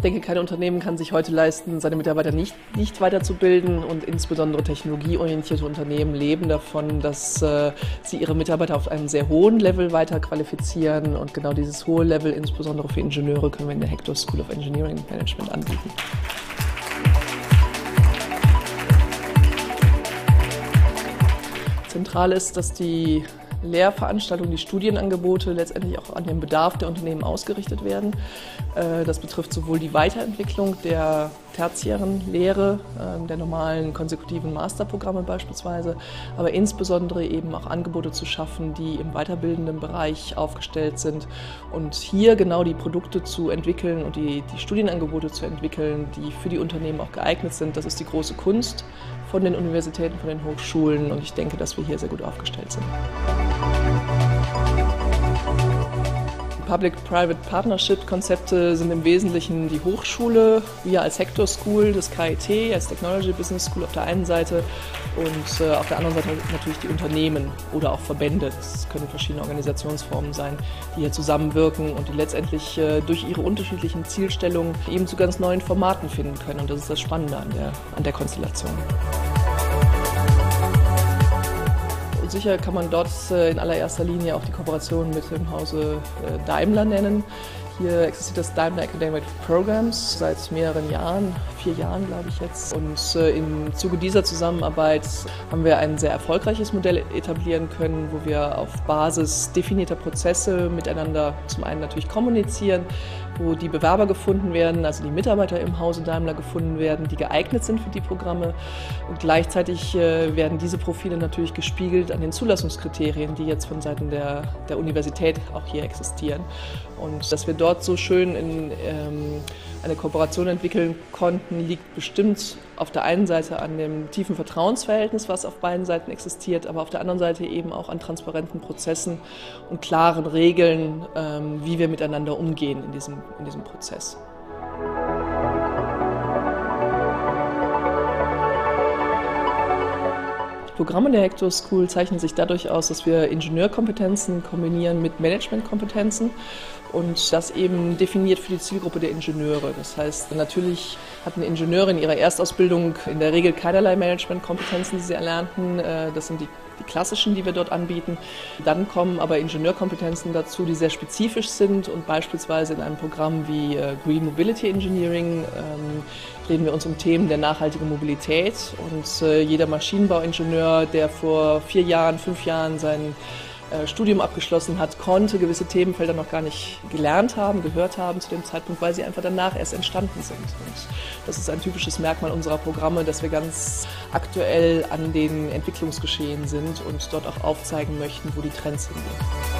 Ich denke, kein Unternehmen kann sich heute leisten, seine Mitarbeiter nicht, nicht weiterzubilden und insbesondere technologieorientierte Unternehmen leben davon, dass äh, sie ihre Mitarbeiter auf einem sehr hohen Level weiter qualifizieren und genau dieses hohe Level, insbesondere für Ingenieure, können wir in der Hector School of Engineering Management anbieten. Zentral ist, dass die Lehrveranstaltungen, die Studienangebote letztendlich auch an den Bedarf der Unternehmen ausgerichtet werden. Äh, das betrifft sowohl die Weiterentwicklung der tertiären Lehre, ähm, der normalen konsekutiven Masterprogramme beispielsweise, aber insbesondere eben auch Angebote zu schaffen, die im weiterbildenden Bereich aufgestellt sind und hier genau die Produkte zu entwickeln und die, die Studienangebote zu entwickeln, die für die Unternehmen auch geeignet sind. Das ist die große Kunst von den Universitäten, von den Hochschulen und ich denke, dass wir hier sehr gut aufgestellt sind. Public-Private Partnership-Konzepte sind im Wesentlichen die Hochschule, wir als Hector School, das KIT, als Technology Business School auf der einen Seite und äh, auf der anderen Seite natürlich die Unternehmen oder auch Verbände. Das können verschiedene Organisationsformen sein, die hier zusammenwirken und die letztendlich äh, durch ihre unterschiedlichen Zielstellungen eben zu ganz neuen Formaten finden können. Und das ist das Spannende an der, an der Konstellation. Sicher kann man dort äh, in allererster Linie auch die Kooperation mit dem Hause äh, Daimler nennen. Hier existiert das Daimler Academic Programs seit mehreren Jahren, vier Jahren glaube ich jetzt. Und äh, im Zuge dieser Zusammenarbeit haben wir ein sehr erfolgreiches Modell etablieren können, wo wir auf Basis definierter Prozesse miteinander zum einen natürlich kommunizieren, wo die Bewerber gefunden werden, also die Mitarbeiter im Hause Daimler gefunden werden, die geeignet sind für die Programme. Und gleichzeitig äh, werden diese Profile natürlich gespiegelt an den Zulassungskriterien, die jetzt von Seiten der, der Universität auch hier existieren. Und dass wir dort so schön in ähm, eine Kooperation entwickeln konnten, liegt bestimmt auf der einen Seite an dem tiefen Vertrauensverhältnis, was auf beiden Seiten existiert, aber auf der anderen Seite eben auch an transparenten Prozessen und klaren Regeln, ähm, wie wir miteinander umgehen in diesem, in diesem Prozess. Programme der Hector School zeichnen sich dadurch aus, dass wir Ingenieurkompetenzen kombinieren mit Managementkompetenzen und das eben definiert für die Zielgruppe der Ingenieure. Das heißt, natürlich hatten Ingenieure in ihrer Erstausbildung in der Regel keinerlei Managementkompetenzen, die sie erlernten. Äh, das sind die die klassischen, die wir dort anbieten. Dann kommen aber Ingenieurkompetenzen dazu, die sehr spezifisch sind und beispielsweise in einem Programm wie äh, Green Mobility Engineering ähm, reden wir uns um Themen der nachhaltigen Mobilität und äh, jeder Maschinenbauingenieur, der vor vier Jahren, fünf Jahren seinen Studium abgeschlossen hat, konnte gewisse Themenfelder noch gar nicht gelernt haben, gehört haben zu dem Zeitpunkt, weil sie einfach danach erst entstanden sind. Und das ist ein typisches Merkmal unserer Programme, dass wir ganz aktuell an den Entwicklungsgeschehen sind und dort auch aufzeigen möchten, wo die Trends hingehen.